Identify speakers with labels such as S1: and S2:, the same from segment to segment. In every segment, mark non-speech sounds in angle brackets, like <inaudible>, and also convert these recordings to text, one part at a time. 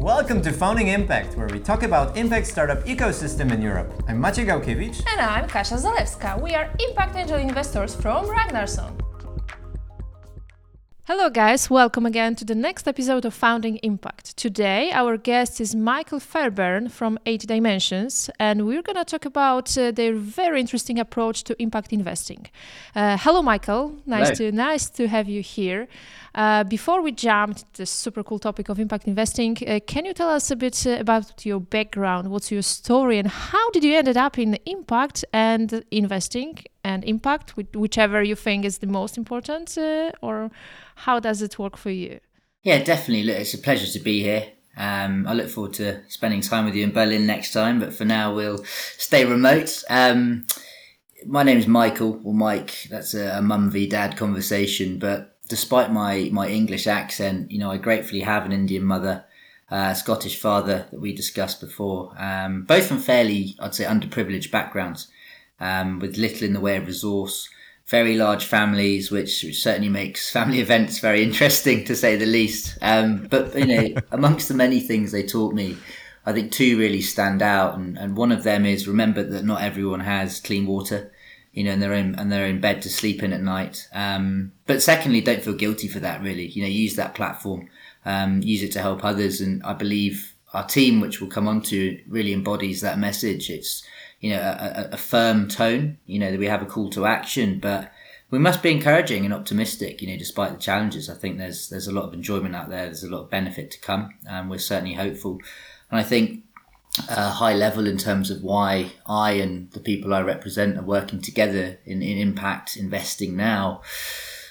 S1: Welcome to Founding Impact, where we talk about impact startup ecosystem in Europe. I'm Maciej Gałkiewicz.
S2: And I'm Kasia Zalewska. We are impact angel investors from Ragnarson. Hello, guys. Welcome again to the next episode of Founding Impact. Today, our guest is Michael Fairbairn from 8 Dimensions, and we're going to talk about uh, their very interesting approach to impact investing. Uh, hello, Michael. Nice
S3: Hello.
S2: to nice to have you here. Uh, before we jump to the super cool topic of impact investing, uh, can you tell us a bit uh, about your background? What's your story, and how did you ended up in impact and investing and impact, whichever you think is the most important, uh, or how does it work for you?
S3: Yeah, definitely. Look, it's a pleasure to be here. Um, I look forward to spending time with you in Berlin next time, but for now we'll stay remote. Um, my name is Michael, or Mike. That's a, a mum v dad conversation. But despite my my English accent, you know, I gratefully have an Indian mother, uh, Scottish father that we discussed before. Um, both from fairly, I'd say, underprivileged backgrounds, um, with little in the way of resource. Very large families, which, which certainly makes <laughs> family events very interesting to say the least. Um, but you know, <laughs> amongst the many things they taught me, I think two really stand out, and, and one of them is remember that not everyone has clean water, you know, and they're in and they're in bed to sleep in at night. Um, but secondly, don't feel guilty for that. Really, you know, use that platform, um, use it to help others, and I believe our team, which we'll come on to, really embodies that message. It's you know a, a, a firm tone, you know, that we have a call to action, but we must be encouraging and optimistic. You know, despite the challenges, I think there's there's a lot of enjoyment out there. There's a lot of benefit to come, and we're certainly hopeful. And I think a high level in terms of why I and the people I represent are working together in, in impact investing now.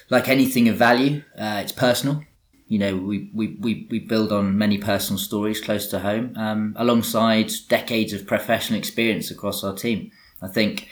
S3: Like anything of value, uh, it's personal. You know, we, we, we, we build on many personal stories close to home, um, alongside decades of professional experience across our team. I think,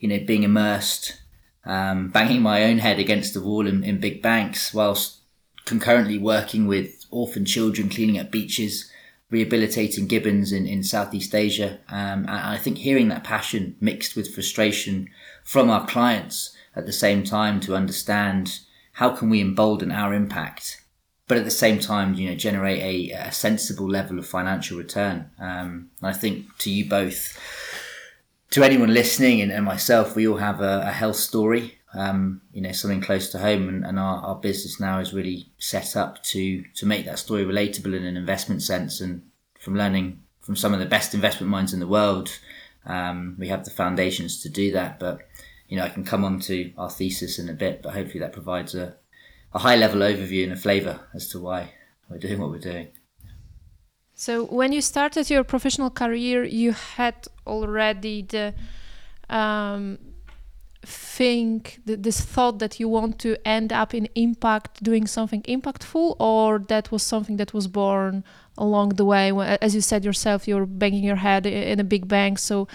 S3: you know, being immersed, um, banging my own head against the wall in, in big banks, whilst concurrently working with orphan children, cleaning up beaches, rehabilitating gibbons in, in Southeast Asia. Um, and I think hearing that passion mixed with frustration from our clients at the same time to understand how can we embolden our impact, but at the same time, you know, generate a, a sensible level of financial return. Um, I think to you both, to anyone listening and, and myself, we all have a, a health story. Um, you know, something close to home, and, and our, our business now is really set up to to make that story relatable in an investment sense. And from learning from some of the best investment minds in the world, um, we have the foundations to do that. But you know, I can come on to our thesis in a bit, but hopefully that provides a, a high level overview and a flavour as to why we're doing what we're doing.
S2: So, when you started your professional career, you had already the um, think th- this thought that you want to end up in impact doing something impactful or that was something that was born along the way as you said yourself you're banging your head in a big bang so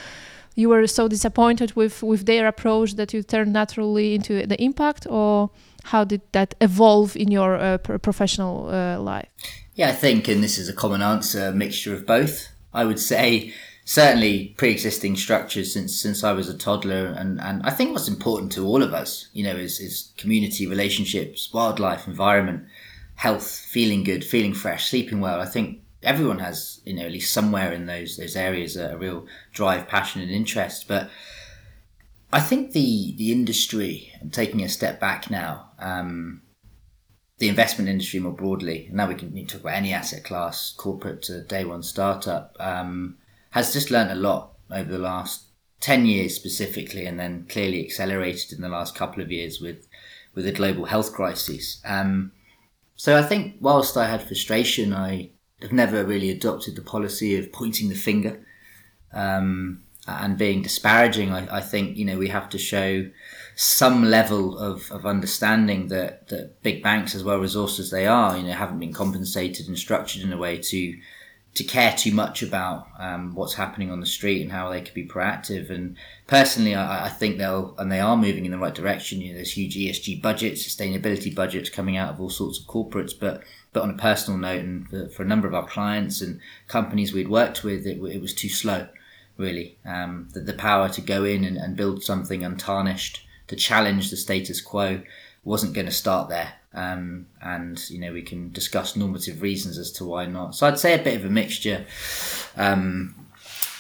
S2: you were so disappointed with with their approach that you turned naturally into the impact or how did that evolve in your uh, pr- professional uh, life
S3: Yeah, I think, and this is a common answer, a mixture of both. I would say certainly pre-existing structures since since I was a toddler, and and I think what's important to all of us, you know, is is community relationships, wildlife, environment, health, feeling good, feeling fresh, sleeping well. I think everyone has, you know, at least somewhere in those those areas a, a real drive, passion, and interest, but. I think the the industry, and taking a step back now, um, the investment industry more broadly, and now we can we can talk about any asset class, corporate to day one startup, um, has just learned a lot over the last 10 years specifically, and then clearly accelerated in the last couple of years with, with the global health crisis. Um, so I think whilst I had frustration, I have never really adopted the policy of pointing the finger um, and being disparaging. I, I think, you know, we have to show some level of, of understanding that, that big banks, as well resourced as they are, you know, haven't been compensated and structured in a way to to care too much about um, what's happening on the street and how they could be proactive. And personally, I, I think they'll and they are moving in the right direction. You know, there's huge ESG budgets, sustainability budgets coming out of all sorts of corporates, but but on a personal note, and for, for a number of our clients and companies we'd worked with, it, it was too slow. Really, um, the, the power to go in and, and build something untarnished to challenge the status quo wasn't going to start there. Um, and you know we can discuss normative reasons as to why not. So I'd say a bit of a mixture. Um,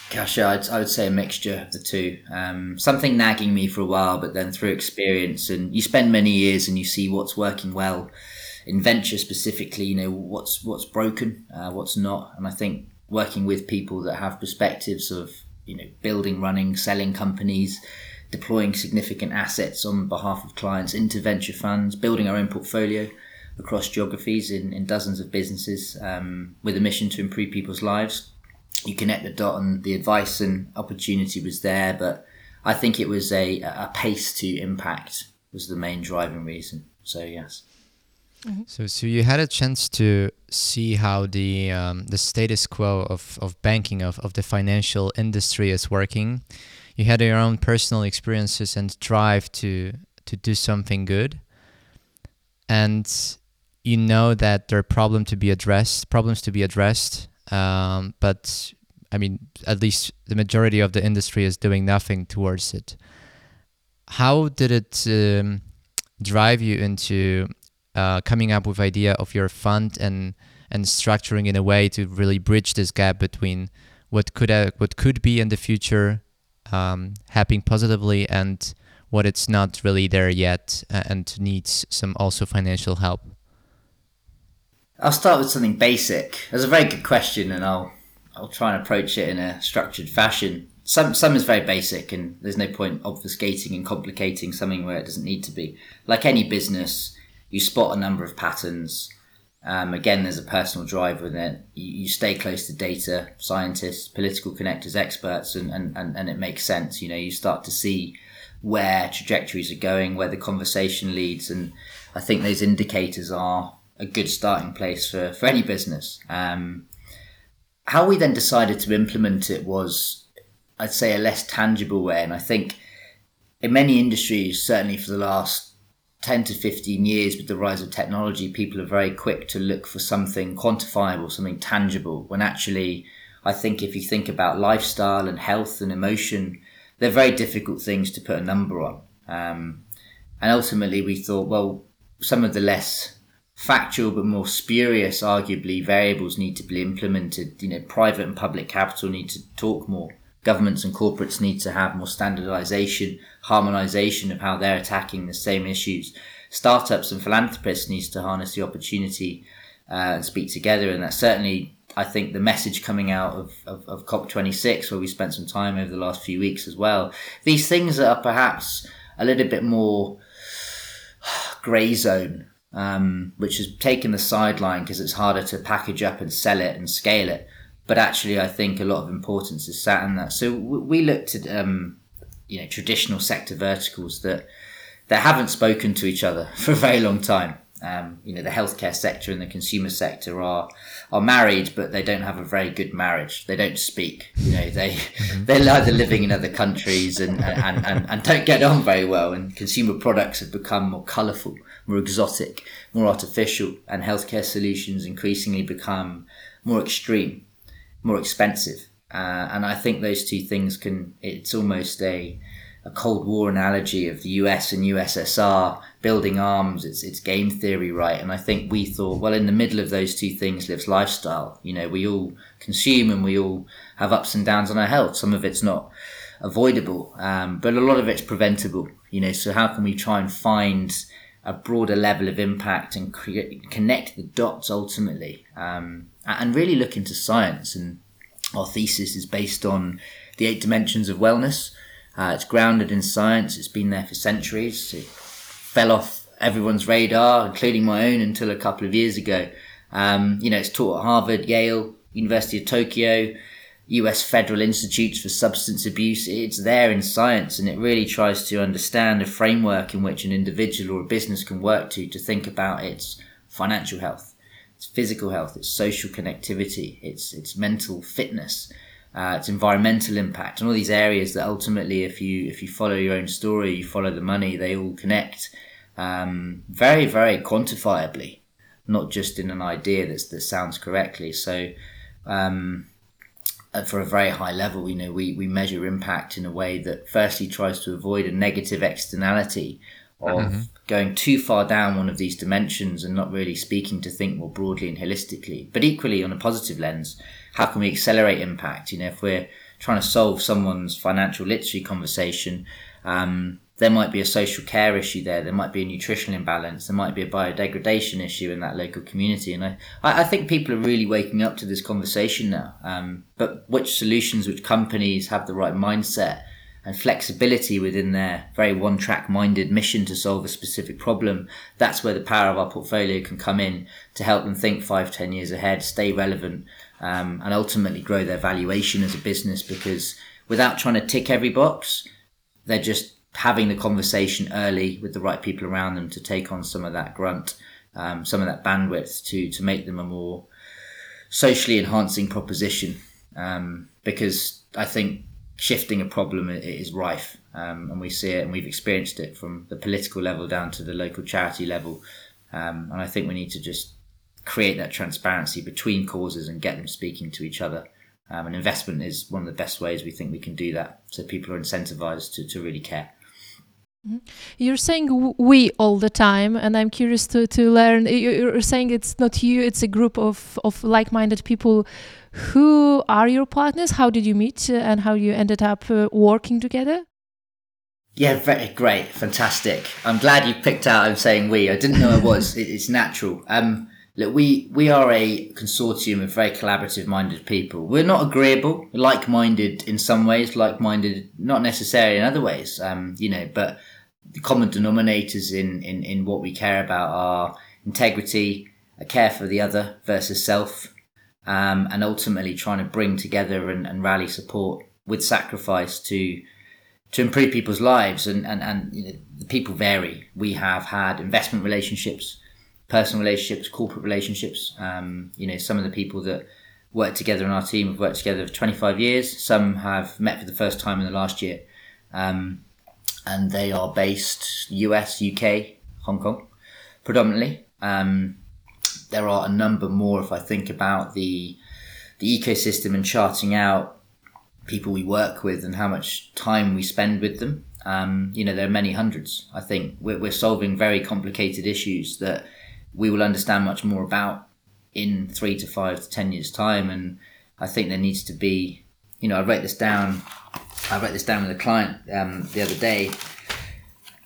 S3: gosh, yeah, I'd, I would say a mixture of the two. Um, something nagging me for a while, but then through experience, and you spend many years and you see what's working well in venture specifically. You know what's what's broken, uh, what's not, and I think working with people that have perspectives of you know building, running, selling companies deploying significant assets on behalf of clients into venture funds, building our own portfolio across geographies in, in dozens of businesses um, with a mission to improve people's lives. You connect the dot and the advice and opportunity was there, but I think it was a, a pace to impact was the main driving reason. So, yes.
S4: So, so you had a chance to see how the um, the status quo of, of banking of, of the financial industry is working you had your own personal experiences and drive to to do something good. And you know that there are problems to be addressed problems to be addressed um, but i mean at least the majority of the industry is doing nothing towards it. How did it um, drive you into uh, coming up with idea of your fund and and structuring in a way to really bridge this gap between what could uh, what could be in the future um, happening positively and what it's not really there yet uh, and needs some also financial help?
S3: I'll start with something basic. That's a very good question, and I'll I'll try and approach it in a structured fashion. Some some is very basic, and there's no point obfuscating and complicating something where it doesn't need to be. Like any business, you spot a number of patterns um, again, there's a personal drive in it. You, you, stay close to data, scientists, political connectors, experts, and, and, and, and it makes sense. You know, you start to see where trajectories are going, where the conversation leads, and I think those indicators are a good starting place for, for any business. Um, how we then decided to implement it was, I'd say, a less tangible way, and I think in many industries, certainly for the last 10 to 15 years with the rise of technology, people are very quick to look for something quantifiable, something tangible, when actually, I think if you think about lifestyle and health and emotion, they're very difficult things to put a number on. Um, and ultimately, we thought, well, some of the less factual but more spurious, arguably, variables need to be implemented. You know, private and public capital need to talk more. Governments and corporates need to have more standardization, harmonization of how they're attacking the same issues. Startups and philanthropists needs to harness the opportunity uh, and speak together. And that's certainly, I think, the message coming out of, of, of COP26, where we spent some time over the last few weeks as well. These things are perhaps a little bit more <sighs> grey zone, um, which has taken the sideline because it's harder to package up and sell it and scale it but actually, I think a lot of importance is sat in that. So we looked at um, you know traditional sector verticals that that haven't spoken to each other <laughs> for a very long time. Um, you know, the healthcare sector and the consumer sector are are married, but they don't have a very good marriage. They don't speak. You know, they mm-hmm. <laughs> they're either living in other countries and, and, and, and don't get on very well. And consumer products have become more colourful, more exotic, more artificial, and healthcare solutions increasingly become more extreme more expensive. Uh, and I think those two things can, it's almost a, a Cold War analogy of the US and USSR building arms. It's, it's game theory, right? And I think we thought, well, in the middle of those two things lives lifestyle. You know, we all consume and we all have ups and downs on our health. Some of it's not avoidable, um, but a lot of it's preventable. You know, so how can we try and find a broader level of impact and create, connect the dots ultimately? Um, and really look into science. And our thesis is based on the eight dimensions of wellness. Uh, it's grounded in science. It's been there for centuries. It fell off everyone's radar, including my own, until a couple of years ago. Um, you know, it's taught at Harvard, Yale, University of Tokyo, US Federal Institutes for Substance Abuse. It's there in science and it really tries to understand a framework in which an individual or a business can work to to think about its financial health, it's physical health, it's social connectivity, it's it's mental fitness, uh, it's environmental impact, and all these areas that ultimately, if you if you follow your own story, you follow the money, they all connect um, very very quantifiably, not just in an idea that's, that sounds correctly. So. Um, for a very high level, you know, we, we measure impact in a way that firstly tries to avoid a negative externality of going too far down one of these dimensions and not really speaking to think more broadly and holistically. But equally, on a positive lens, how can we accelerate impact? You know, if we're trying to solve someone's financial literacy conversation, um, there might be a social care issue there. There might be a nutritional imbalance. There might be a biodegradation issue in that local community. And I, I think people are really waking up to this conversation now. Um, but which solutions, which companies have the right mindset and flexibility within their very one track minded mission to solve a specific problem, that's where the power of our portfolio can come in to help them think five, ten years ahead, stay relevant, um, and ultimately grow their valuation as a business because without trying to tick every box, they're just having the conversation early with the right people around them to take on some of that grunt, um, some of that bandwidth to to make them a more socially enhancing proposition. Um, because I think shifting a problem is rife, um, and we see it and we've experienced it from the political level down to the local charity level. Um, and I think we need to just create that transparency between causes and get them speaking to each other. Um, and investment is one of the best ways we think we can do that. So people are incentivized to, to really care.
S2: Mm-hmm. You're saying we all the time, and I'm curious to, to learn. You're saying it's not you, it's a group of, of like minded people. Who are your partners? How did you meet, uh, and how you ended up uh, working together?
S3: Yeah, very great, fantastic. I'm glad you picked out. I'm saying we. I didn't know I was. <laughs> it's natural. Um, look, we we are a consortium of very collaborative minded people. We're not agreeable, like minded in some ways, like minded not necessarily in other ways. Um, you know, but the common denominators in, in, in what we care about are integrity, a care for the other versus self, um, and ultimately trying to bring together and, and rally support with sacrifice to to improve people's lives. And, and, and you know, the people vary. We have had investment relationships, personal relationships, corporate relationships. Um, you know, some of the people that work together in our team have worked together for 25 years. Some have met for the first time in the last year. Um, and they are based US, UK, Hong Kong, predominantly. Um, there are a number more if I think about the the ecosystem and charting out people we work with and how much time we spend with them. Um, you know, there are many hundreds. I think we're, we're solving very complicated issues that we will understand much more about in three to five to ten years' time. And I think there needs to be, you know, I wrote this down I wrote this down with a client um, the other day.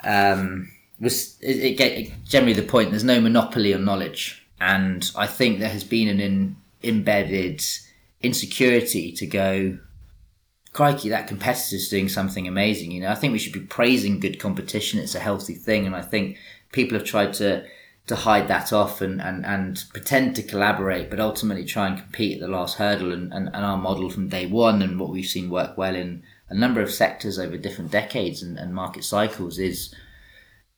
S3: Um, was it, it, generally the point? There's no monopoly on knowledge, and I think there has been an in, embedded insecurity to go. Crikey, that competitor's doing something amazing. You know, I think we should be praising good competition. It's a healthy thing, and I think people have tried to to hide that off and, and, and pretend to collaborate, but ultimately try and compete at the last hurdle. And, and, and our model from day one and what we've seen work well in a number of sectors over different decades and, and market cycles is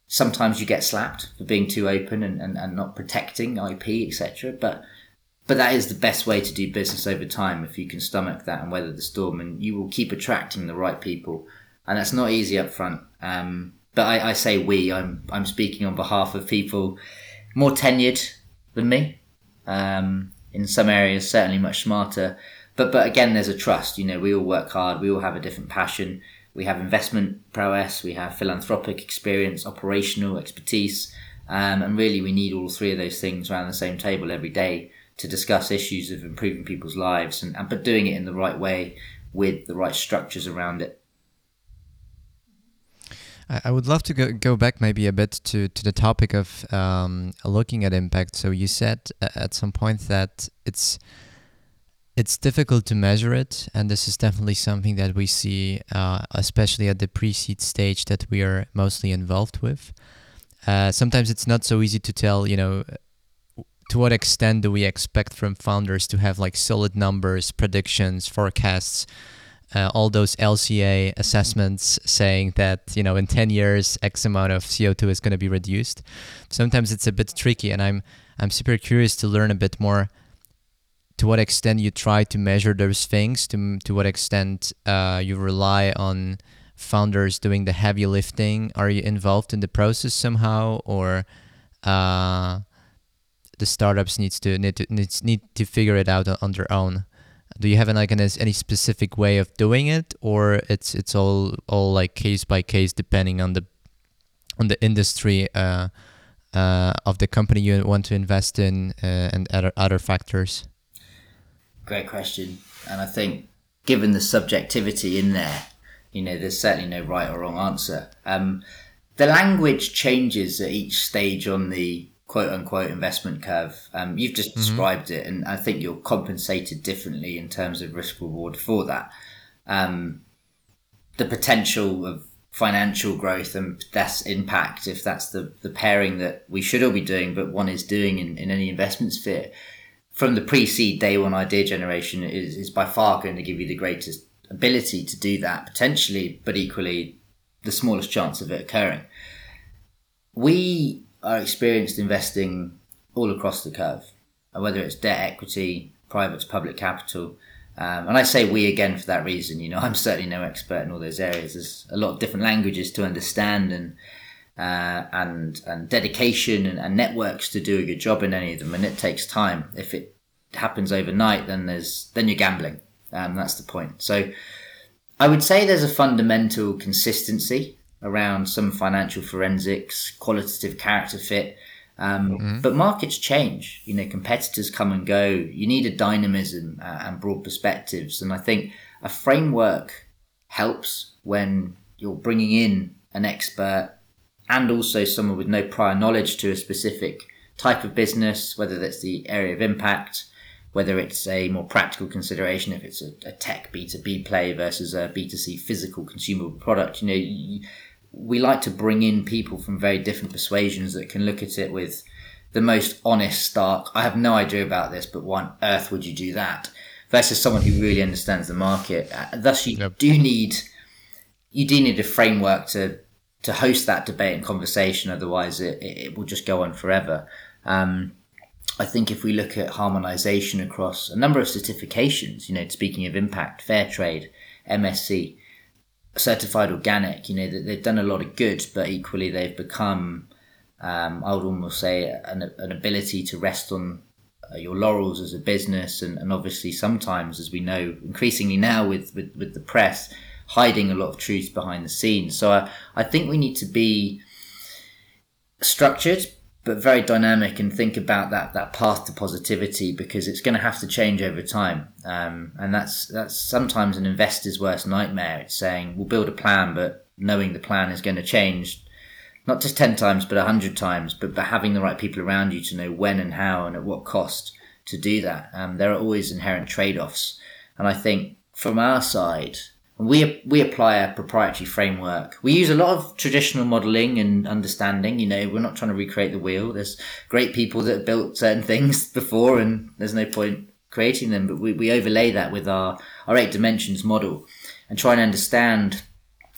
S3: sometimes you get slapped for being too open and, and, and not protecting IP, etc. But but that is the best way to do business over time if you can stomach that and weather the storm, and you will keep attracting the right people. And that's not easy up front. Um, but I, I say we. I'm I'm speaking on behalf of people more tenured than me. Um, in some areas, certainly much smarter but but again, there's a trust. You know, we all work hard. We all have a different passion. We have investment prowess. We have philanthropic experience, operational expertise, um, and really, we need all three of those things around the same table every day to discuss issues of improving people's lives, and, and but doing it in the right way with the right structures around it.
S4: I would love to go, go back maybe a bit to, to the topic of um, looking at impact. So you said at some point that it's it's difficult to measure it, and this is definitely something that we see, uh, especially at the pre-seed stage that we are mostly involved with. Uh, sometimes it's not so easy to tell, you know, to what extent do we expect from founders to have like solid numbers, predictions, forecasts, uh, all those LCA assessments saying that you know in 10 years X amount of CO2 is going to be reduced. Sometimes it's a bit tricky, and I'm I'm super curious to learn a bit more to what extent you try to measure those things, to, to what extent uh, you rely on founders doing the heavy lifting. Are you involved in the process somehow, or uh, the startups needs to need to needs, need to figure it out on their own? Do you have an, like an, any specific way of doing it, or it's it's all all like case by case depending on the on the industry uh, uh, of the company you want to invest in uh, and other other factors?
S3: Great question, and I think given the subjectivity in there, you know, there's certainly no right or wrong answer. Um, the language changes at each stage on the quote unquote investment curve. Um, you've just mm-hmm. described it, and I think you're compensated differently in terms of risk reward for that. Um, the potential of financial growth and that's impact, if that's the, the pairing that we should all be doing, but one is doing in, in any investment sphere, from the pre seed day one idea generation is, is by far going to give you the greatest ability to do that potentially, but equally the smallest chance of it occurring. We are experienced investing all across the curve, whether it's debt equity, private to public capital. Um, and I say we again for that reason. You know, <laughs> I'm certainly no expert in all those areas. There's a lot of different languages to understand and uh, and and dedication and, and, networks to do a good job in any of them. And it takes time. If it happens overnight, then there's then you're gambling. Um, that's the point. So I would say there's a fundamental consistency around some financial forensics, qualitative character fit. Um, mm-hmm. But markets change. You know, competitors come and go. You need a dynamism uh, and broad perspectives. And I think a framework helps when you're bringing in an expert and also someone with no prior knowledge to a specific type of business, whether that's the area of impact, whether it's a more practical consideration, if it's a, a tech B2B play versus a B2C physical consumable product. You know, you, we like to bring in people from very different persuasions that can look at it with the most honest, stark, I have no idea about this, but why on earth would you do that? Versus someone who really understands the market. Uh, thus, you yep. do need you do need a framework to to host that debate and conversation. Otherwise, it, it will just go on forever. Um, I think if we look at harmonization across a number of certifications, you know, speaking of impact, fair trade, MSC, certified organic, you know, they've done a lot of good, but equally they've become, um, I would almost say, an, an ability to rest on uh, your laurels as a business. And, and obviously, sometimes, as we know, increasingly now with, with, with the press, hiding a lot of truths behind the scenes. So I, I think we need to be structured but very dynamic and think about that that path to positivity because it's going to have to change over time. Um, and that's that's sometimes an investor's worst nightmare. It's saying we'll build a plan but knowing the plan is going to change not just 10 times but 100 times but, but having the right people around you to know when and how and at what cost to do that. Um, there are always inherent trade-offs. And i think from our side we we apply a proprietary framework. We use a lot of traditional modeling and understanding. You know, we're not trying to recreate the wheel. There's great people that have built certain things <laughs> before, and there's no point creating them. But we, we overlay that with our our eight dimensions model and try and understand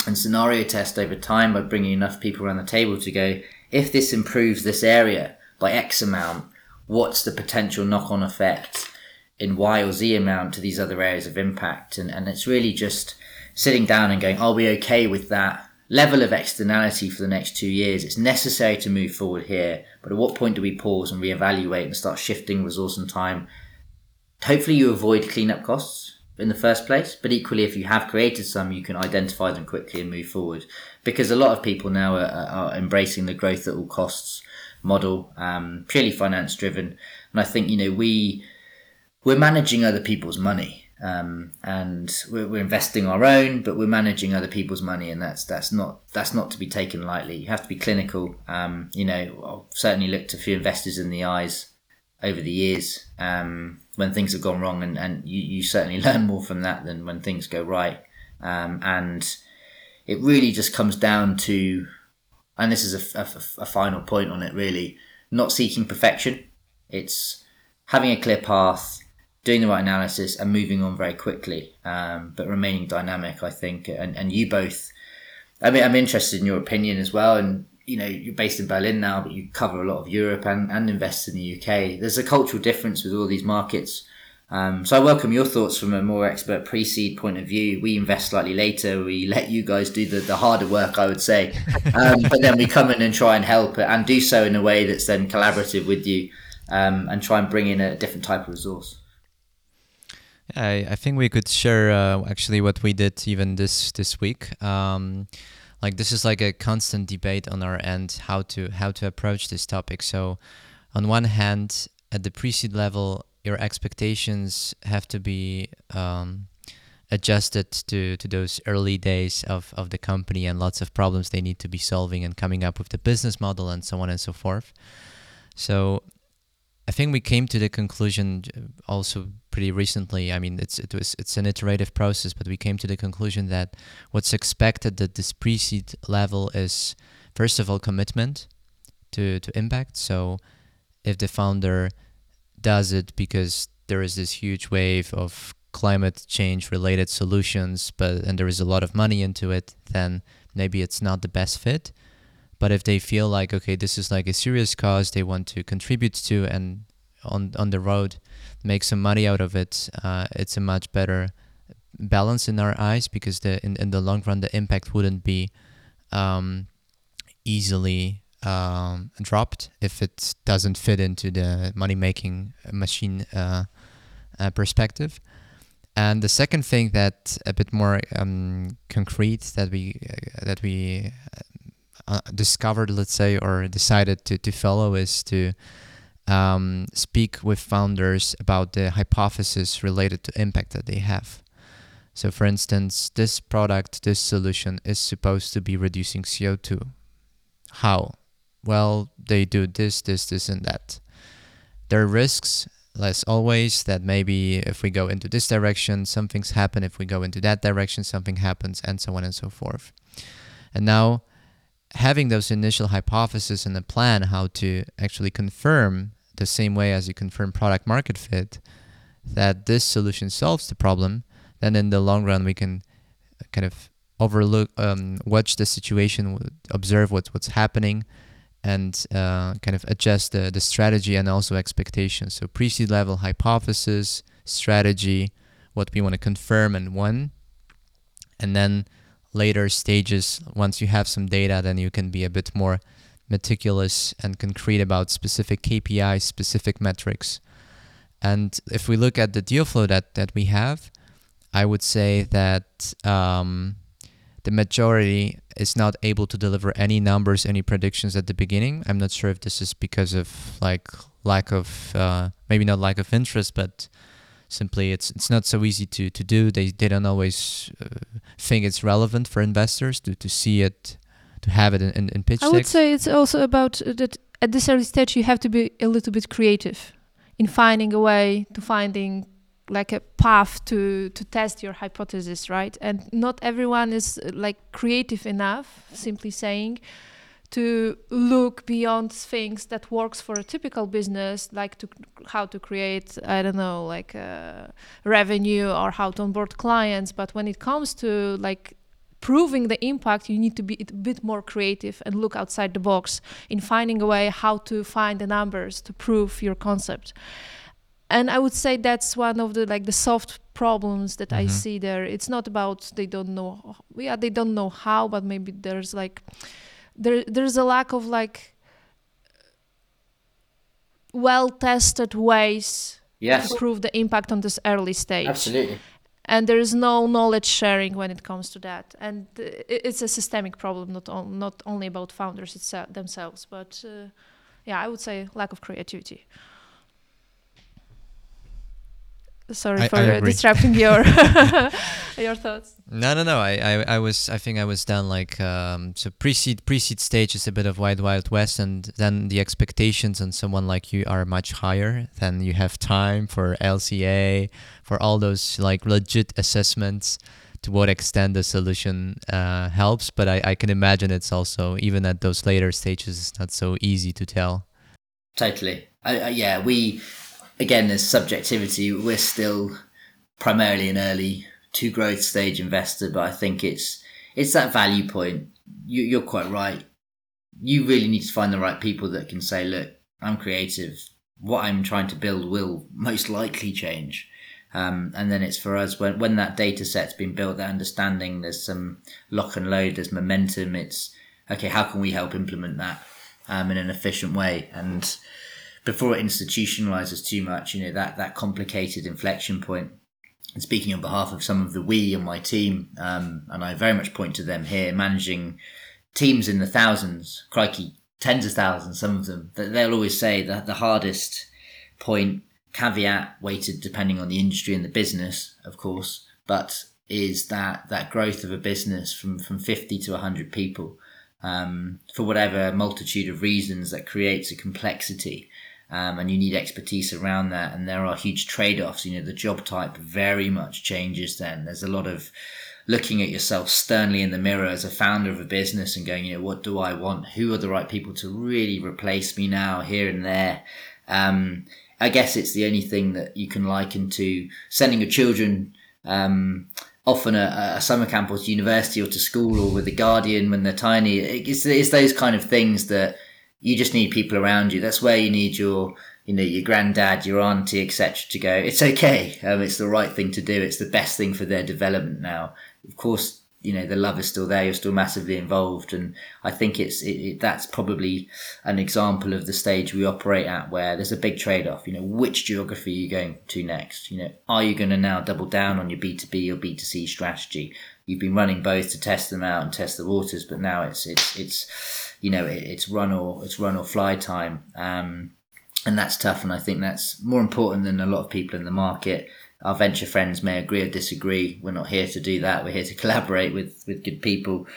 S3: and scenario test over time by bringing enough people around the table to go if this improves this area by X amount, what's the potential knock on effect in Y or Z amount to these other areas of impact? And and it's really just sitting down and going, are we okay with that level of externality for the next two years? It's necessary to move forward here, but at what point do we pause and reevaluate and start shifting resource and time? Hopefully, you avoid cleanup costs in the first place, but equally, if you have created some, you can identify them quickly and move forward. Because a lot of people now are, are embracing the growth at all costs model, um, purely finance driven. And I think, you know, we, we're managing other people's money um, and we're, we're, investing our own, but we're managing other people's money, and that's that's not that's not to be taken lightly. You have to be clinical. Um, you know, I've certainly looked a few investors in the eyes over the years um, when things have gone wrong, and, and you, you certainly <laughs> learn more from that than when things go right. Um, and it really just comes down to, and this is a, a, a final point on it, really, not seeking perfection. It's having a clear path doing the right analysis and moving on very quickly, um, but remaining dynamic. I think, and and you both. I mean, I'm interested in your opinion as well, and you know you're based in Berlin now, but you cover a lot of Europe and and invest in the UK. There's a cultural difference with all these markets. Um, so I welcome your thoughts from a more expert pre-seed point of view. We invest slightly later. We let you guys do the, the harder work, I would say, <laughs> um, but then we come in and try and help and do so in a way that's then collaborative with you um, and try and bring in a different type of resource.
S4: I, I think we could share uh, actually what we did even this this week. Um, like this is like a constant debate on our end how to how to approach this topic. So, on one hand, at the pre-seed level, your expectations have to be um, adjusted to to those early days of of the company and lots of problems they need to be solving and coming up with the business model and so on and so forth. So think we came to the conclusion also pretty recently. I mean, it's it was it's an iterative process, but we came to the conclusion that what's expected at this pre-seed level is first of all commitment to to impact. So if the founder does it because there is this huge wave of climate change related solutions, but and there is a lot of money into it, then maybe it's not the best fit. But if they feel like okay, this is like a serious cause they want to contribute to, and on on the road make some money out of it, uh, it's a much better balance in our eyes because the in, in the long run the impact wouldn't be um, easily um, dropped if it doesn't fit into the money making machine uh, uh, perspective. And the second thing that a bit more um, concrete that we uh, that we uh, discovered, let's say, or decided to, to follow is to um, speak with founders about the hypothesis related to impact that they have. So, for instance, this product, this solution is supposed to be reducing CO2. How? Well, they do this, this, this, and that. There are risks, less always, that maybe if we go into this direction, some things happen. If we go into that direction, something happens, and so on and so forth. And now, having those initial hypotheses and a plan how to actually confirm the same way as you confirm product market fit that this solution solves the problem, then in the long run we can kind of overlook, um, watch the situation, observe what's what's happening, and uh, kind of adjust the, the strategy and also expectations. So pre-seed level hypothesis, strategy, what we want to confirm and when, and then later stages, once you have some data, then you can be a bit more meticulous and concrete about specific KPIs, specific metrics. And if we look at the deal flow that, that we have, I would say that um, the majority is not able to deliver any numbers, any predictions at the beginning. I'm not sure if this is because of like lack of, uh, maybe not lack of interest, but simply it's it's not so easy to, to do. They, they don't always uh, think it's relevant for investors to, to see it, to have it in, in, in pitch
S2: I would say it's also about uh, that at this early stage you have to be a little bit creative in finding a way to finding like a path to to test your hypothesis, right? And not everyone is uh, like creative enough, simply saying, to look beyond things that works for a typical business like to how to create i don't know like uh, revenue or how to onboard clients. But when it comes to like proving the impact you need to be a bit more creative and look outside the box in finding a way how to find the numbers to prove your concept. And i would say that's one of the like the soft problems that i
S4: Mhm.
S2: see there. It's not about they don't know yeah they don't know how but maybe there's like there there's a lack of like well tested ways
S3: Yes,
S2: to prove the impact on this early stage.
S3: Absolutely.
S2: and there is no knowledge sharing when it comes to that. And uh, it's a systemic problem not on, not only about founders itse- themselves. But uh, yeah i would say lack of creativity sorry
S4: I-
S2: for
S4: I
S2: uh, disrupting your <laughs> <laughs> your thoughts
S4: No, no, no. I, I, I was, I think I was done like um, so. Pre-seed, pre-seed stage is a bit of wild, wild west, and then the expectations on someone like you are much higher. Then you have time for LCA, for all those like legit assessments to what extent the solution uh, helps. But I, I can imagine it's also even at those later stages, it's not so easy to tell.
S3: Totally. I, I, yeah, we again, there's subjectivity. We're still primarily an early to growth stage investor, but I think it's it's that value point. You, you're quite right. You really need to find the right people that can say, "Look, I'm creative. What I'm trying to build will most likely change." Um, and then it's for us when when that data set's been built, that understanding, there's some lock and load, there's momentum. It's okay. How can we help implement that um, in an efficient way? And before it institutionalizes too much, you know that that complicated inflection point. and speaking on behalf of some of the we on my team, um, and I very much point to them here, managing teams in the thousands, crikey, tens of thousands, some of them, that they'll always say that the hardest point, caveat weighted depending on the industry and the business, of course, but is that that growth of a business from from 50 to 100 people um, for whatever multitude of reasons that creates a complexity um, and you need expertise around that. And there are huge trade offs. You know, the job type very much changes then. There's a lot of looking at yourself sternly in the mirror as a founder of a business and going, you know, what do I want? Who are the right people to really replace me now, here and there? Um, I guess it's the only thing that you can liken to sending your children um, often a, a, summer camp or to university or to school or with the guardian when they're tiny. It's, it's those kind of things that you just need people around you. That's where you need your, you know, your granddad, your auntie, etc. to go. It's okay. Um, it's the right thing to do. It's the best thing for their development now. Of course, you know the love is still there. You're still massively involved, and I think it's it, it, that's probably an example of the stage we operate at, where there's a big trade off. You know, which geography are you going to next? You know, are you going to now double down on your B two B or B two C strategy? You've been running both to test them out and test the waters, but now it's it's it's you know, it, it's run or it's run or fly time. Um, and that's tough. And I think that's more important than a lot of people in the market. Our venture friends may agree or disagree. We're not here to do that. We're here to <laughs> collaborate with, with good people.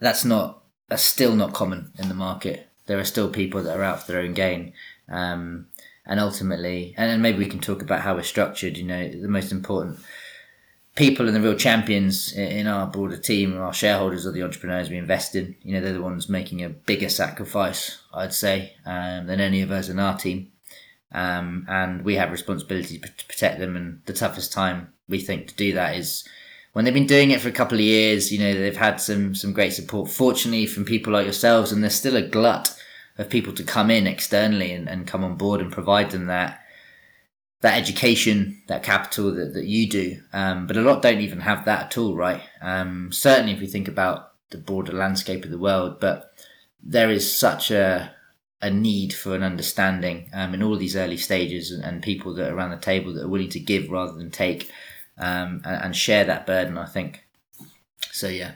S3: That's not, that's still not common in the market. There are still people that are out for their own gain. Um, and ultimately, and maybe we can talk about how we're structured. You know, the most important people and the real champions in our broader team, our shareholders, are the entrepreneurs we invest in. You know, they're the ones making a bigger sacrifice, I'd say, um, than any of us in our team. Um, and we have responsibility to protect them. And the toughest time we think to do that is when they've been doing it for a couple of years. You know, they've had some some great support, fortunately, from people like yourselves, and there's still a glut of people to come in externally and, and come on board and provide them that that education, that capital that, that you do. Um, but a lot don't even have that at all, right? Um, certainly, if we think about the broader landscape of the world, but there is such a a need for an understanding um, in all these early stages and, and, people that are around the table that are willing to give rather than take um, and, and share that burden, I think. So, yeah.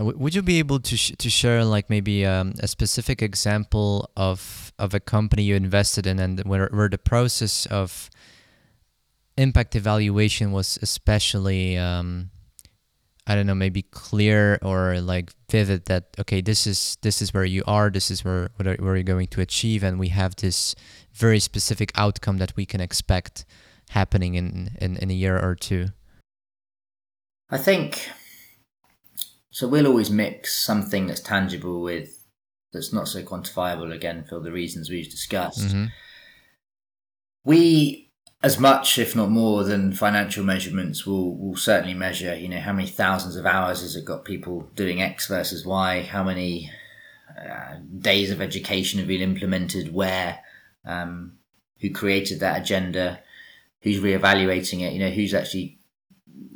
S4: Uh, would you be able to sh- to share like maybe um, a specific example of of a company you invested in and where where the process of impact evaluation was especially um, I don't know maybe clear or like vivid that okay this is this is where you are this is where where you're going to achieve and we have this very specific outcome that we can expect happening in in, in a year or two.
S3: I think so we'll always mix something that's tangible with that's not so quantifiable again for the reasons we've discussed. Mm-hmm. We, as much if not more than financial measurements, will will certainly measure. You know how many thousands of hours has it got people doing X versus Y? How many uh, days of education have been implemented where? Um, who created that agenda? Who's reevaluating it? You know who's actually,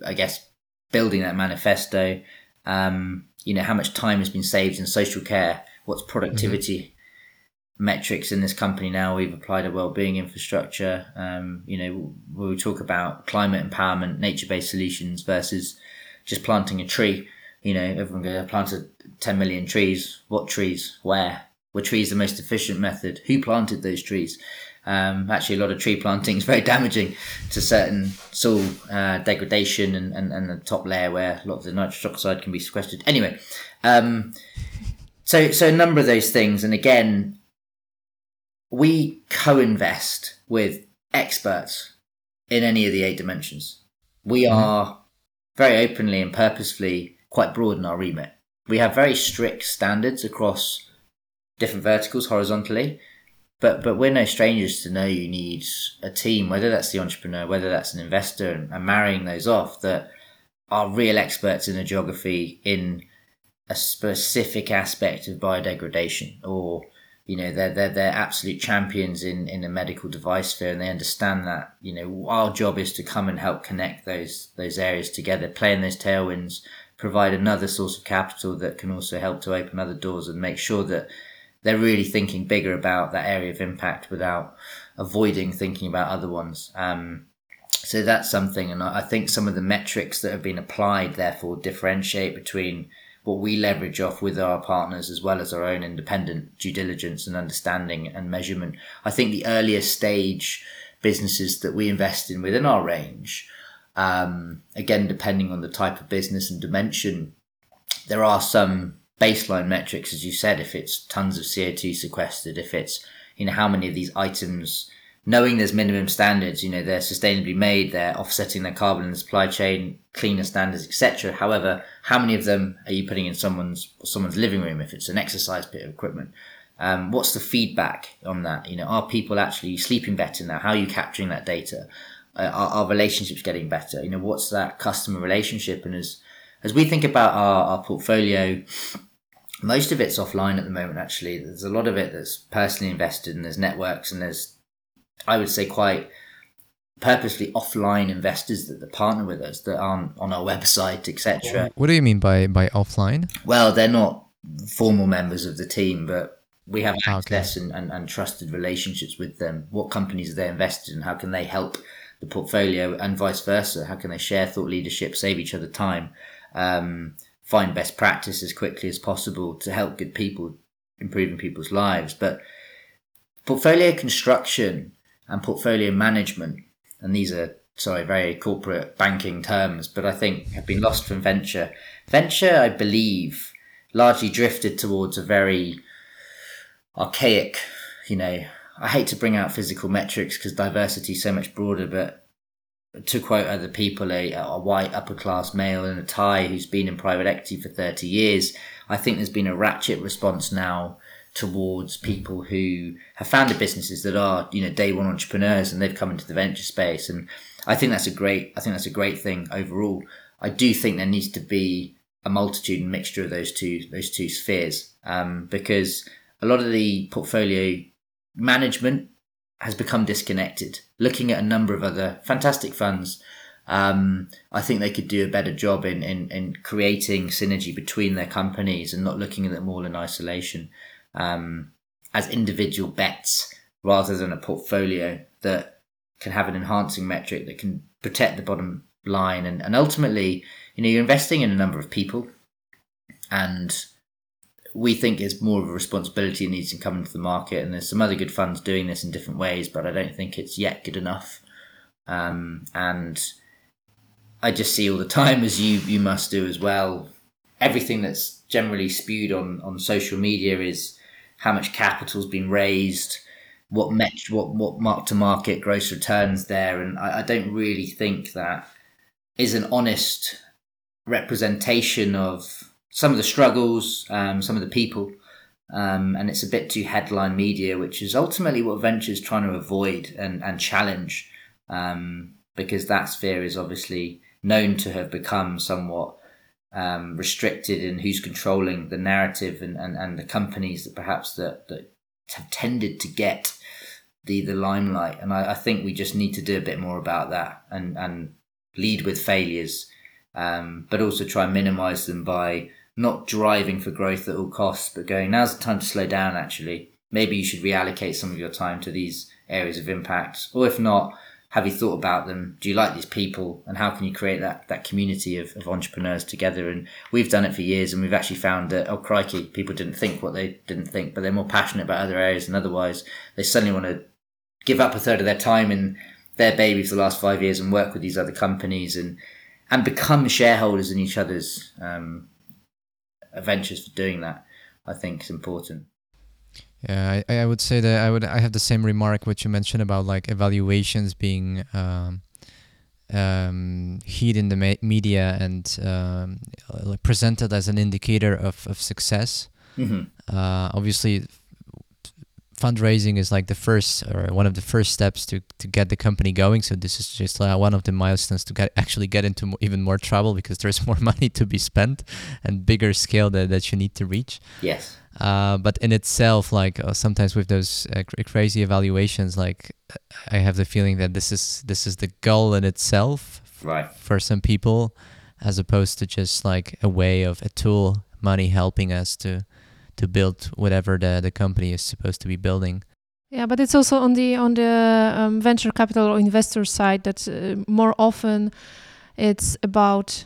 S3: I guess, building that manifesto um, you know, how much time has been saved in social care, what's productivity mm-hmm. metrics in this company now. We've applied a well-being infrastructure. Um, you know, we talk about climate empowerment, nature-based solutions versus just planting a tree. You know, everyone goes, I planted 10 million trees. What trees? Where? Were trees the most efficient method? Who planted those trees? Um, actually, a lot of tree planting is very <laughs> damaging to certain soil uh, degradation and, and, and, the top layer where a lot of the nitrous oxide can be sequestered. Anyway, um, so so a number of those things, and again, we co-invest with experts in any of the eight dimensions. We mm-hmm. are very openly and purposefully quite broad in our remit. We have very strict standards across different verticals horizontally but but we're no strangers to know you need a team, whether that's the entrepreneur, whether that's an investor, and, and marrying those off that are real experts in a geography in a specific aspect of biodegradation or you know they're they're they're absolute champions in in the medical device sphere and they understand that you know our job is to come and help connect those those areas together play in those tailwinds provide another source of capital that can also help to open other doors and make sure that they're really thinking bigger about that area of impact without avoiding thinking about other ones. Um, so that's something, and I think some of the metrics that have been applied therefore differentiate between what we leverage off with our partners as well as our own independent due diligence and understanding and measurement. I think the earlier stage businesses that we invest in within our range, um, again, depending on the type of business and dimension, there are some baseline metrics, as you said, if it's tons of CO2 sequestered, if it's, you know, how many of these items knowing there's minimum standards, you know, they're sustainably made, they're offsetting their carbon in the supply chain, cleaner standards, etc. However, how many of them are you putting in someone's someone's living room if it's an exercise bit of equipment? Um, what's the feedback on that? You know, are people actually sleeping better now? How are you capturing that data? Uh, are, are relationships getting better? You know, what's that customer relationship? And as as we think about our, our portfolio, most of it's offline at the moment. Actually, there's a lot of it that's personally invested, and there's networks, and there's I would say quite purposely offline investors that, that partner with us that aren't on our <laughs> website, etc.
S4: What do you mean by by offline?
S3: Well, they're not formal members of the team, but we have ah,
S4: Okay.
S3: access and, and, and trusted relationships with them. What companies are they invested in? How can they help the portfolio and vice versa? How can they share thought leadership, save each other time, um, find best practice as quickly as possible to help good people improving people's lives? But portfolio construction and portfolio management, and these are sorry, very corporate banking terms, but I think have been lost from venture. Venture, I believe, largely drifted towards a very archaic, you know, I hate to bring out physical metrics because diversity is so much broader, but to quote other people, a, a white upper class male in a tie who's been in private equity for 30 years, I think there's been a ratchet response now towards people who have founded businesses that are, you know, day one entrepreneurs and they've come into the venture space. And I think that's a great, I think that's a great thing overall. I do think there needs to be a multitude and mixture of those two, those two spheres. Um, because a lot of the portfolio management has become disconnected. Looking at a number of other fantastic funds, um, I think they could do a better job in, in, in creating synergy between their companies and not looking at them all in isolation um, as individual bets rather than a portfolio that can have an enhancing metric that can protect the bottom line. And, and ultimately, you know, you're investing in a number of people and we think it's more of a responsibility that needs to come into the market. And there's some other good funds doing this in different ways, but I don't think it's yet good enough. Um, and I just see all the time, as you you must do as well. Everything that's generally spewed on on social media is how much capital's been raised, what met, what what mark to market gross returns there, and I, I don't really think that is an honest representation of some of the struggles, um, some of the people, um, and it's a bit too headline media, which is ultimately what Venture's trying to avoid and, and challenge, um, because that sphere is obviously known to have become somewhat um, restricted in who's controlling the narrative and, and, and the companies that perhaps that, that have tended to get the, the limelight. And I, I think we just need to do a bit more about that and, and lead with failures, um, but also try and minimize them by not driving for growth at all costs, but going, now's the time to slow down, actually. Maybe you should reallocate some of your time to these areas of impact. Or if not, have you thought about them? Do you like these people? And how can you create that, that community of, of entrepreneurs together? And we've done it for years and we've actually found that, oh, crikey, people didn't think what they didn't think, but they're more passionate about other areas. And otherwise, they suddenly want to give up a third of their time in their baby for the last five years and work with these other companies and, and become shareholders in each other's um, ventures for doing that. I think is important.
S4: Yeah, I, I would say that I would I have the same remark which you mentioned about like evaluations being um, um, heat in the me- media and um, presented as an indicator of, of success.
S3: hmm
S4: Uh, obviously, fundraising is like the first or one of the first steps to, to get the company going. So this is just uh, one of the milestones to get actually get into even more trouble because there's <laughs> more money to be spent and bigger scale that, that you need to reach.
S3: Yes.
S4: Uh, but in itself, like uh, sometimes with those uh, cr- crazy evaluations, like I have the feeling that this is this is the goal in itself
S3: Right.
S4: for some people, as opposed to just like a way of a tool, money helping us to to build whatever the the company is supposed to be building.
S2: Yeah, but it's also on the on the um, venture capital or investor side that uh, more often it's about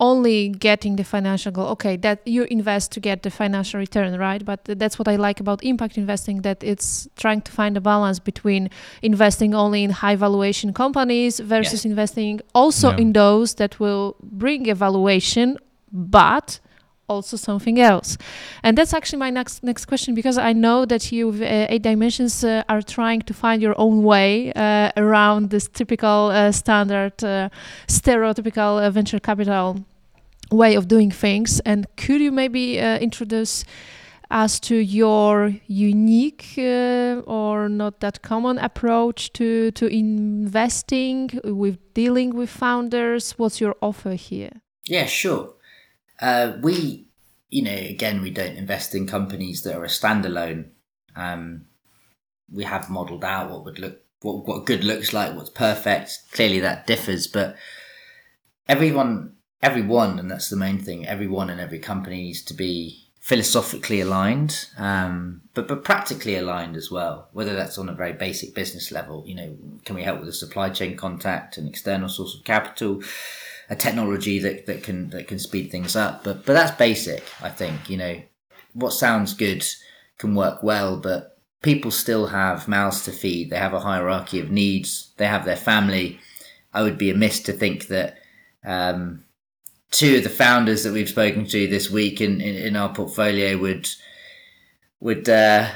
S2: only getting the financial goal okay that you invest to get the financial return right but that's what i like about impact investing that it's trying to find a balance between investing only in high valuation companies versus investing also
S4: Yeah.
S2: in those that will bring a valuation but also something else. And that's actually my next next question because i know that you uh, eight dimensions uh, are trying to find your own way uh, around this typical uh, standard uh, stereotypical uh, venture capital way of doing things. And could you maybe introduce us to your unique uh, or not that common approach to to investing with dealing with founders? What's your offer here?
S3: Yeah, sure. Uh, we, you know, again, we don't invest in companies that are a standalone. Um, we have modelled out what would look, what what good looks like, what's perfect. Clearly, that differs, but everyone, everyone, and that's the main thing. Everyone and every company needs to be philosophically aligned, um, but but practically aligned as well. Whether that's on a very basic business level, you know, can we help with a supply chain contact, an external source of capital? A technology that, that can that can speed things up. But but that's basic, I think. You know, what sounds good can work well, but people still have mouths to feed. They have a hierarchy of needs. They have their family. I would be amiss to think that um, two of the founders that we've spoken to this week in, in, in our portfolio would would uh,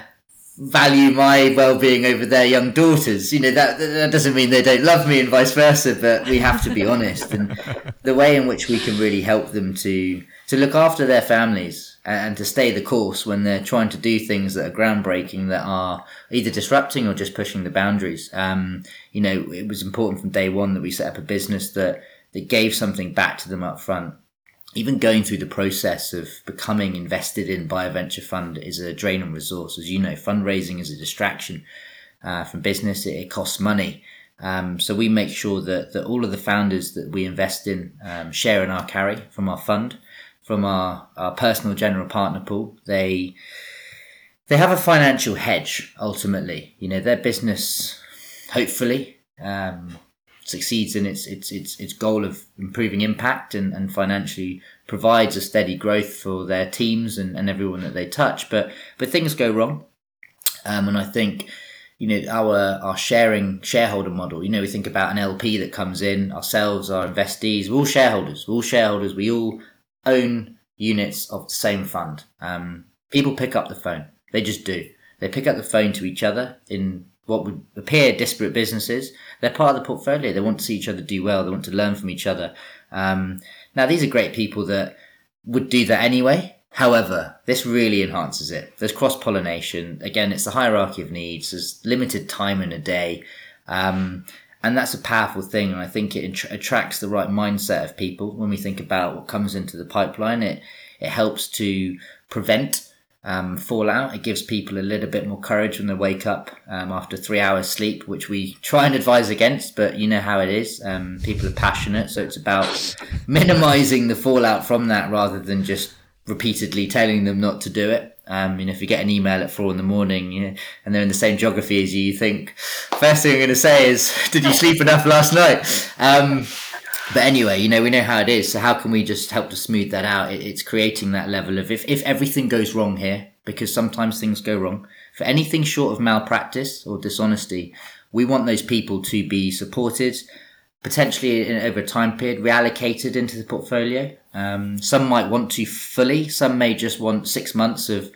S3: value my well-being over their young daughters. You know that that doesn't mean they don't love me and vice versa, but we have to be <laughs> honest. And the way in which we can really help them to to look after their families and to stay the course when they're trying to do things that are groundbreaking, that are either disrupting or just pushing the boundaries. Um, you know, it was important from day one that we set up a business that that gave something back to them up front even going through the process of becoming invested in by a venture fund is a drain on resource. As you know, fundraising is a distraction uh, from business. It, it costs money. Um, so we make sure that, that all of the founders that we invest in um, share in our carry from our fund, from our, our personal general partner pool. They they have a financial hedge ultimately. You know, their business hopefully um, succeeds in its its its its goal of improving impact and, and financially provides a steady growth for their teams and, and everyone that they touch. But but things go wrong. Um, and I think, you know, our our sharing shareholder model, you know, we think about an LP that comes in, ourselves, our investees, we're all shareholders. We're all shareholders, we all own units of the same fund. Um, people pick up the phone. They just do. They pick up the phone to each other in what would appear disparate businesses. They're part of the portfolio. They want to see each other do well. They want to learn from each other. Um, now, these are great people that would do that anyway. However, this really enhances it. There's cross pollination. Again, it's the hierarchy of needs. There's limited time in a day. Um, and that's a powerful thing. And I think it attra- attracts the right mindset of people when we think about what comes into the pipeline. It, it helps to prevent um, fallout. It gives people a little bit more courage when they wake up um, after three hours sleep, which we try and advise against, but you know how it is. Um, people are passionate, so it's about <laughs> minimizing the fallout from that rather than just repeatedly telling them not to do it. Um, you know, if you get an email at four in the morning, you know, and they're in the same geography as you, you think first thing I'm going to say is, <laughs> "Did you sleep enough last night?" Um, but anyway, you know, we know how it is. So how can we just help to smooth that out? It, it's creating that level of if, if everything goes wrong here, because sometimes things go wrong, for anything short of malpractice or dishonesty, we want those people to be supported, potentially in, over a time period, reallocated into the portfolio. Um, some might want to fully, some may just want six months of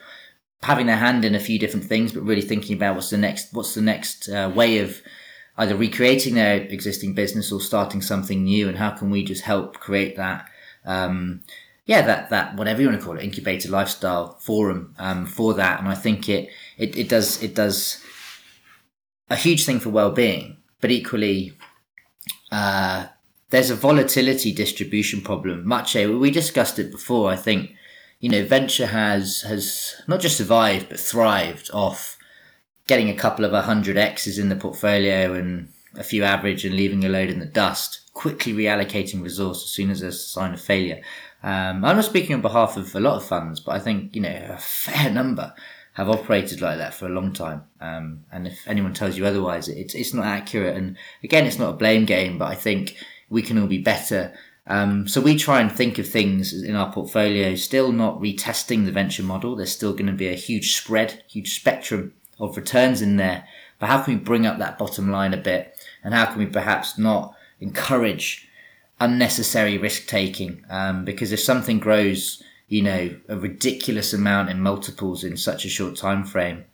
S3: having their hand in a few different things, but really thinking about what's the next, what's the next uh, way of either recreating their existing business or starting something new and how can we just help create that um, yeah that that whatever you want to call it incubator lifestyle forum um, for that? And i think it, it it does it does a huge thing for well-being but equally uh, there's a volatility distribution problem much we discussed it before i think. You know venture has has not just survived but thrived off getting a couple of a hundred X's in the portfolio and a few average and leaving a load in the dust, quickly reallocating resource as soon as there's a sign of failure. Um, I'm not speaking on behalf of a lot of funds, but I think, you know, a fair number have operated like that for a long time. Um, and if anyone tells you otherwise, it's it's not accurate. And again, it's not a blame game, but I think we can all be better. Um, so we try and think of things in our portfolio, still not retesting the venture model. There's still going to be a huge spread, huge spectrum of returns in there. But how can we bring up that bottom line a bit? And how can we perhaps not encourage unnecessary risk taking? Um, because if something grows, you know, a ridiculous amount in multiples in such a short time frame,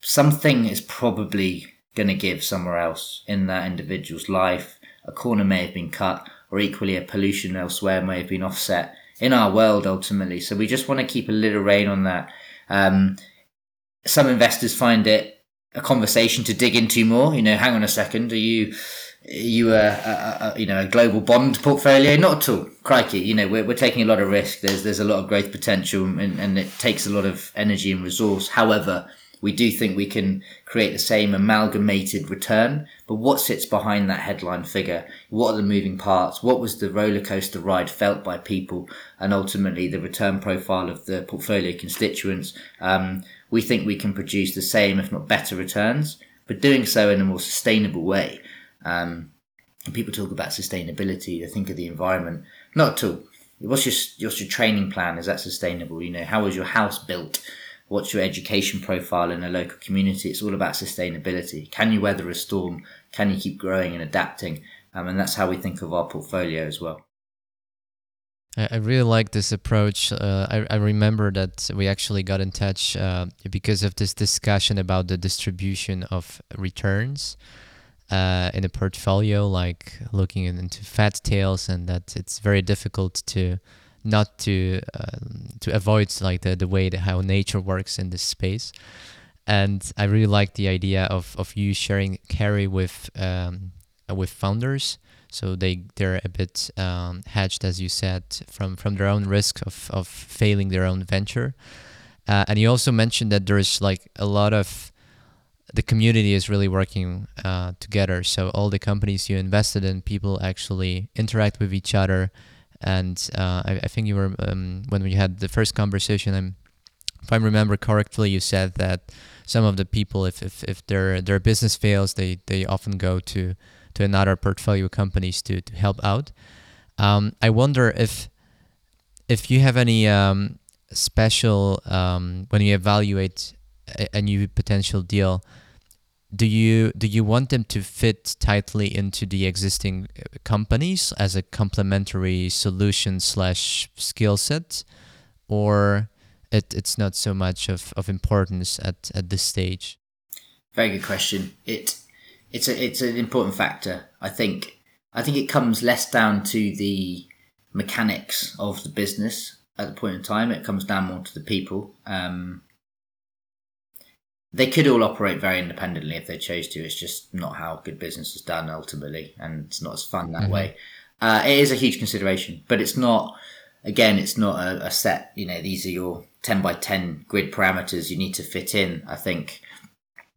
S3: something is probably going to give somewhere else in that individual's life. A corner may have been cut, or equally a pollution elsewhere may have been offset in our world ultimately. So we just want to keep a little rein on that. Um, some investors find it a conversation to dig into more. You know, hang on a second, are you are you a, a, a, you know a global bond portfolio? Not at all. Crikey, you know we're, we're taking a lot of risk. There's there's a lot of growth potential, and, and it takes a lot of energy and resource. However, we do think we can create the same amalgamated return. But what sits behind that headline figure? What are the moving parts? What was the roller coaster ride felt by people? And ultimately, the return profile of the portfolio constituents. Um, we think we can produce the same, if not better, returns, but doing so in a more sustainable way. Um, people talk about sustainability, they think of the environment. Not at all. What's your, what's your training plan? Is that sustainable? You know, how was your house built? What's your education profile in a local community? It's all about sustainability. Can you weather a storm? Can you keep growing and adapting? Um, and that's how we think of our portfolio as well.
S4: I really like this approach. Uh, I, I remember that we actually got in touch uh, because of this discussion about the distribution of returns uh, in a portfolio, like looking into fat tails, and that it's very difficult to not to um, to avoid like the, the way that how nature works in this space. And I really like the idea of, of you sharing carry with um, with founders so they they're a bit um, hedged, as you said, from from their own risk of of failing their own venture. Uh, and you also mentioned that there's like a lot of the community is really working uh, together. So all the companies you invested in, people actually interact with each other. And uh, I, I, think you were um, when we had the first conversation. I'm, if I remember correctly, you said that some of the people, if, if, if their their business fails, they they often go to to another portfolio companies to, to help out. Um, I wonder if if you have any um, special um, when you evaluate a, a, new potential deal. Do you do you want them to fit tightly into the existing uh, companies as a complementary solution slash skill set, or it, it's not so much of, of importance at, at this stage?
S3: Very good question. It it's a it's an important factor. I think I think it comes less down to the mechanics of the business at the point in time. It comes down more to the people. Um, they could all operate very independently if they chose to. It's just not how good business is done ultimately, and it's not as fun that mm-hmm. way. Uh, it is a huge consideration, but it's not. Again, it's not a, a set. You know, these are your ten by ten grid parameters you need to fit in. I think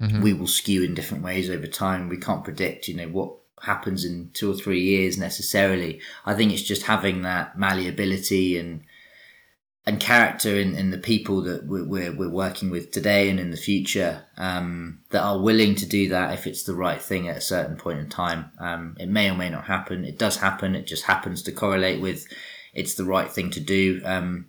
S3: mm-hmm. we will skew in different ways over time. We can't predict, you know, what happens in two or three years necessarily. I think it's just having that malleability and and character in, in the people that we're, we're, we're working with today and in the future um, that are willing to do that if it's the right thing at a certain point in time. Um, it may or may not happen. It does happen. It just happens to correlate with it's the right thing to do. Um,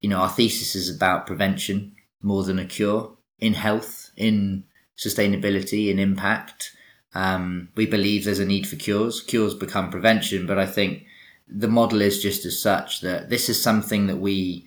S3: you know, our thesis is about prevention more than a cure in health, in sustainability and impact. Um, we believe there's a need for cures. Cures become prevention, but I think the model is just as such that this is something that we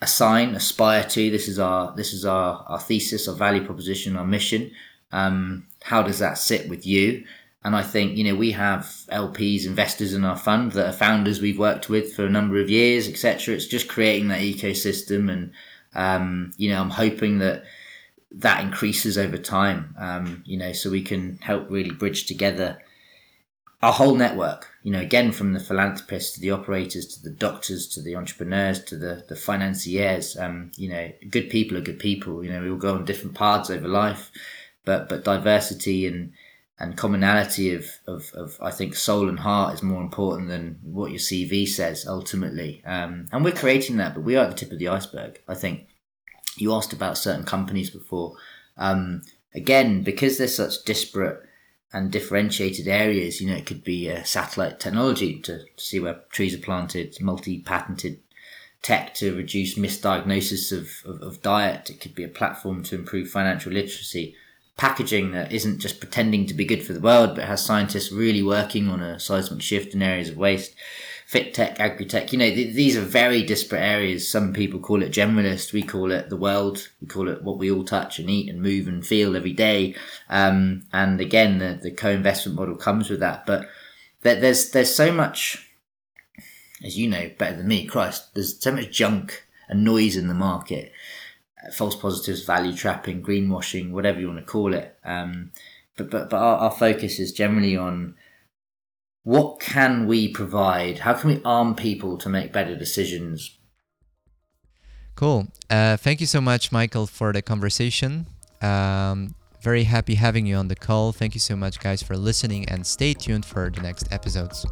S3: assign, aspire to. This is our this is our, our thesis, our value proposition, our mission. Um, how does that sit with you? And I think you know we have LPs, investors in our fund that are founders we've worked with for a number of years, etc. It's just creating that ecosystem, and um, you know I'm hoping that that increases over time. Um, you know, so we can help really bridge together our whole network. You know, again from the philanthropists to the operators to the doctors to the entrepreneurs to the the financiers. Um, you know, good people are good people. You know, we all go on different paths over life, but but diversity and and commonality of, of, of I think soul and heart is more important than what your CV says ultimately. Um, and we're creating that, but we are at the tip of the iceberg. I think you asked about certain companies before. Um, again, because they're such disparate and differentiated areas, you know, it could be a satellite technology to see where trees are planted, multi-patented tech to reduce misdiagnosis of, of, of diet. It could be a platform to improve financial literacy. Packaging that isn't just pretending to be good for the world, but has scientists really working on a seismic shift in areas of waste fit tech, agri tech. You know, th- these are very disparate areas. Some people call it generalist. We call it the world. We call it what we all touch and eat and move and feel every day. Um, and again, the, the co-investment model comes with that. But there, there's there's so much, as you know better than me. Christ, there's so much junk and noise in the market. Uh, false positives, value trapping, greenwashing, whatever you want to call it. Um, but but but our, our focus is generally on what can we provide? How can we arm people to make better decisions?
S4: Cool. Uh, thank you so much, Michael, for the conversation. Um, very happy having you on the call. Thank you so much, guys, for listening, and stay tuned for the next episodes.